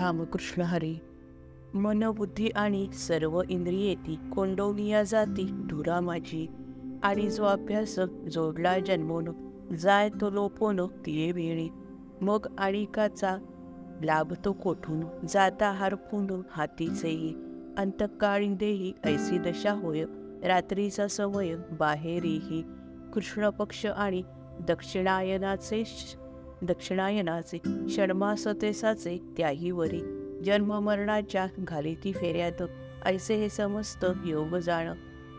रामकृष्ण हरी. मन बुद्धी आणि सर्व इंद्रियेती कोंडवनिया जाती धुरा माझी. आणि जो अभ्यास जोडला जन्मोन जाय तो लोपोन तिये वेळी. मग आणिकाचा लाभ तो कोठून जाता हरपून हातीचे अंतकाळी देही ऐसी दशा होय रात्रीचा समय बाहेरीही. कृष्ण पक्ष आणि दक्षिणायनाचे दक्षिणायनाचे षण्मासतेसाचे त्याही वरी. जन्म मरणाच्या घालीती फेऱ्यात ऐसे हे समस्त योग जाण.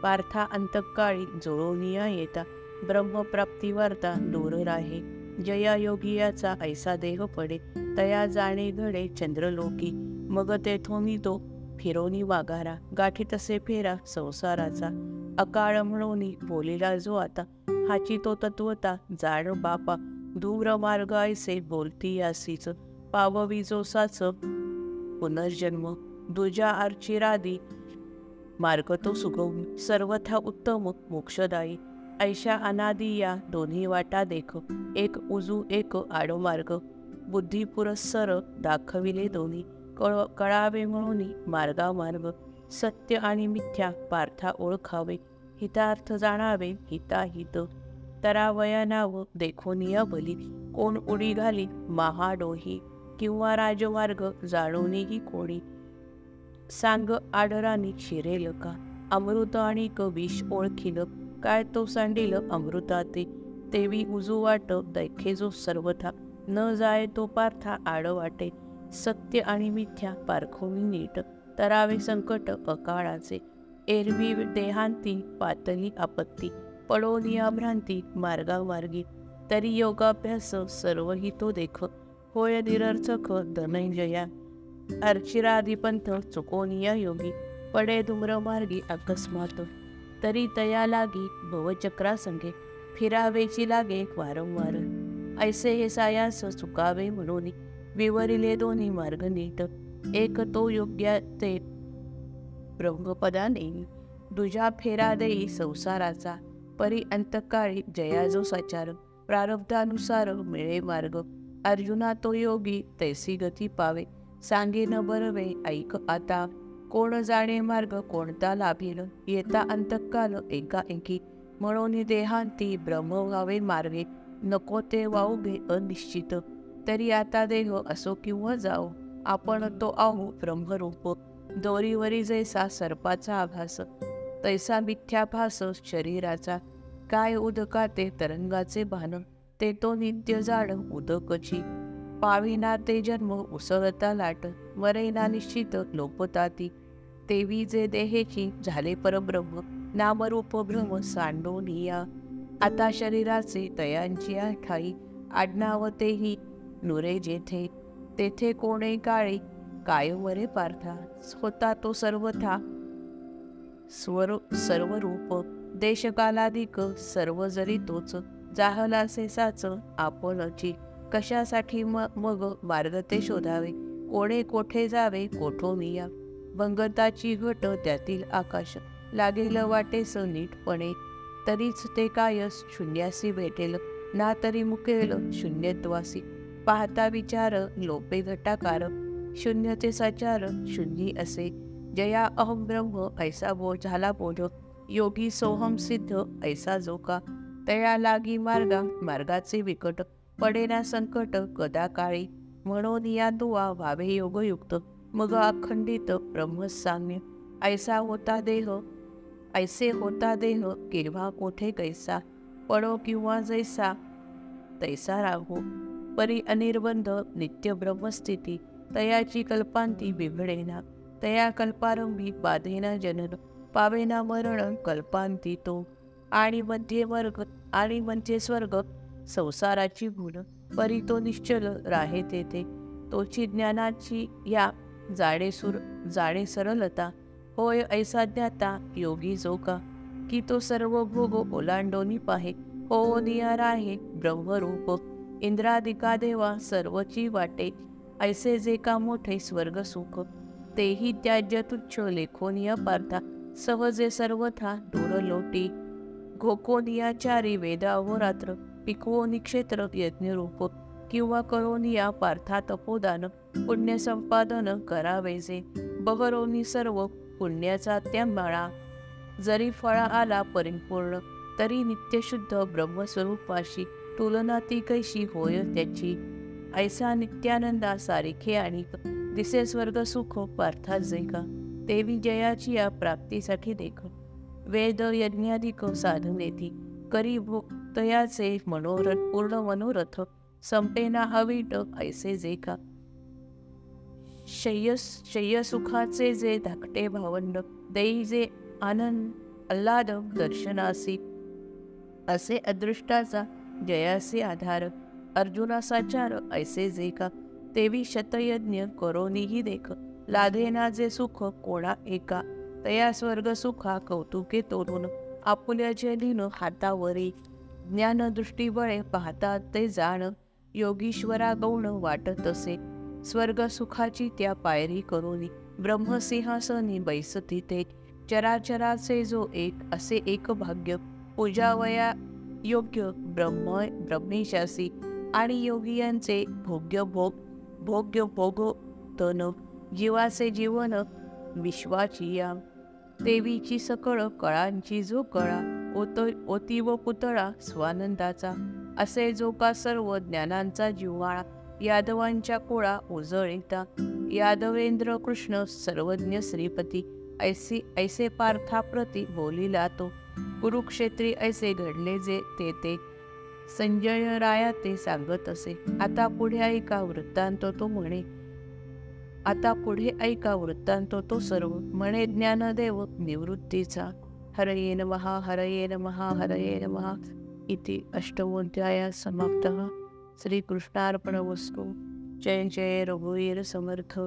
पार्था अंतकाळी जोळवनिया येता ब्रह्मप्राप्ती वार्ता दूर राहे. जया योगियाचा ऐसा देह पडे तया जाणे घडे चंद्रलोकी. मग तेथोनी तो फिरोनी वागारा गाठी तसे फेरा संसाराचा. अकाळ म्हणून बोलिला जो आता हाची तो तत्वता जाण बापा. दूर मार्ग ऐसे बोलती आसीच पाववी जोसाच पुनर्जन्म दुजा आर्चिरादी मार्ग तो सुगम सर्वथा उत्तम मोक्षदायी. ऐशा अनादी या दोन्ही वाटा देख एक उजू एक आडो मार्ग. बुद्धी पुरस्सर दाखविले दोन्ही कळ कळावे म्हणून मार्गामार्ग सत्य आणि मिथ्या पार्था ओळखावे हितार्थ जाणावे हिताहित. तरावया नाव देखोनिया बली कोण उडी घाली महाडोही किंवा राजमार्ग जाणवणीही कोणी? सांग आडरानी शिरेल का? अमृत आणि क विष ओळखील काय तो सांडील अमृताते तेवी उजू वाट दैखे जो सर्वथा न जाय तो पार्था आड वाटे. सत्य आणि मिथ्या पारखोवी नीट तरावे संकट अकाळाचे. एरवी देहांती पातली आपत्ती. पडोनिया भ्रांती मार्गामार्गी तरी योगाभ्यास सर्वही तो देख. होय निरर्थक धनंजया. अर्चिरादिपंथ चुकोनिया योगी. पडे धूम्रमार्गी अकस्मात. तरी तया लागी भवचक्रासंगे फिरावेची लागे वारंवार. ऐसे हे सायास चुकावे म्हणून. विवरिले दोन्ही मार्ग नीट. एक तो योग्य ते ब्रह्मपदाने. दुजा फेरा देई संसाराचा. परी अंतकाळी जयाजो सचार प्रारब्धानुसार मिळे मार्ग. अर्जुना तो योगी तैसी गती पावे. सांगे न बरवे ऐक आता. कोण जाणे मार्ग कोणता लाभेल? येता अंतकाल एकाएकी. म्हणून देहांती ब्रह्म व्हावे मार्गे. नको ते वाऊगे अनिश्चित. तरी आता देह असो किंवा जाओ आपण तो आहो ब्रह्मरूप. दोरीवरी जैसा सर्पाचा आभास तैसा मिथ्याभास शरीराचा. काय उदका ते तरंगाचे भान ते तो नित्य जाड उदकची. पाविना ते जन्म उसळता लाट मरेना निश्चित लोपताती. तेवी जे देहेची झाले परब्रह्म नामरूप भ्रम सांडोनिया. आता शरीराचे तयांची ठाई आडनावतेही नुरे जेथे तेथे कोणे काळे काय वरे पार्था होता तो सर्वथा स्वर सर्वरूप. देशकालाधिक सर्व जरी तोच जाहलासे साच आपणची. कशासाठी मग मार्ग ते शोधावे? कोणे कोठे जावे? कोठोनिया भंगताची घट त्यातील आकाश. लागेल वाटेस नीटपणे. तरीच ते काय शून्यासी भेटेल? ना तरी मुकेल शून्यत्वासी. पाहता विचार लोपे घटाकार. शून्य ते शून्य असे. जया अहम ब्रह्म ऐसा बो झाला बोध. योगी सोहम सिद्ध ऐसा जो का तया लागी मार्गा मार्गाचे विकट पडेना संकट कदा काळी म्हणून या दुवा व्हावे योगयुक्त मग अखंडित ब्रह्मसाम्य. ऐसा होता देह ऐसे होता देह केव्हा कोठे कैसा पडो किंवा जैसा तैसा राहू. परी अनिर्बंध नित्य ब्रह्मस्थिती तयाची कल्पांती बिघडेना. तया कल्पारंभी बाधेना जनन. पावेना मरण कल्पांती तो आणि मध्ये वर्ग आणि मध्ये स्वर्ग संसाराची गुण परी तो निश्चल राहे तेथे. तोची ज्ञानाची या जाडे सुर जाडे सरलता होय ऐसा ज्ञाता योगी जो का की तो सर्व भोग ओलांडोनी पाहे. हो निया राहे ब्रह्मरूप इंद्रादिका देवा सर्वची वाटे. ऐसे जे का मोठे स्वर्ग सुख तेही त्याज्य तुच्छ लेखोनिय पार्था. सहजे सर्वथा दूर लोटी. घोकोनियाचारी वेदावरात्र पिकवोनी क्षेत्र यज्ञरूप किंवा करोनिया पार्था तपोदान पुण्य संपादन करावे जे. बहरोनी सर्व पुण्याचा त्या माळा. जरी फळा आला परिपूर्ण तरी नित्यशुद्ध ब्रह्मस्वरूपाशी तुलना ती कैशी होय त्याची? ऐसा नित्यानंदा सारिखे आणि दिसे स्वर्ग सुख पार्था जे का देवी जयाची या प्राप्तीसाठी देख वेद यज्ञाधिक साधनेती करी भोक्तयाचे मनोरथ पूर्ण मनोरथ संपेना हवीट ऐसे जे का. शय्यस शय्यसुखाचे जे धाकटे भावंड देई जे आनंद आल्हाद दर्शनासी. असे अदृष्टाचा जयासे आधार अर्जुनासाचार ऐसे जे का. तेवी शतयज्ञ करोनीही देख. लाधेना जे सुख कोणा एका. तया स्वर्ग सुखा कौतुके तोडून आपुल्या लिन हातावरी. ज्ञानदृष्टी बळे पाहता ते जाण योगीश्वरा गौण वाटत असे स्वर्ग सुखाची त्या पायरी करून ब्रह्मसिंहासनी बैसती ते. चराचराचे जो एक असे एक भाग्य. पूजावया योग्य ब्रह्म ब्रह्मेशासी. आणि योगियांचे भोग्य भोग भोग्य भोग तन जीवाचे जीवन विश्वाची या देवीची सकळ कळांची जो कळा ओत ओती व पुतळा स्वानंदाचा. असे जो का सर्व ज्ञानांचा जिव्हाळा यादवांच्या कोळा उजळिता. यादवेंद्र कृष्ण सर्वज्ञ श्रीपती ऐसे ऐसे पार्थाप्रती बोलिला तो. कुरुक्षेत्री ऐसे घडले जे ते ते. संजय राया ते सांगत असे. आता पुढे ऐका वृत्तांत तो म्हणे आता पुढे ऐका वृत्तांत तो सर्व. म्हणे ज्ञानदेव निवृत्तीचा. हरये महा हरये महा हरये महा इति अष्टमोध्याय समाप्त. श्रीकृष्णार्पणवस्तु जय जय रघुवीर समर्थ.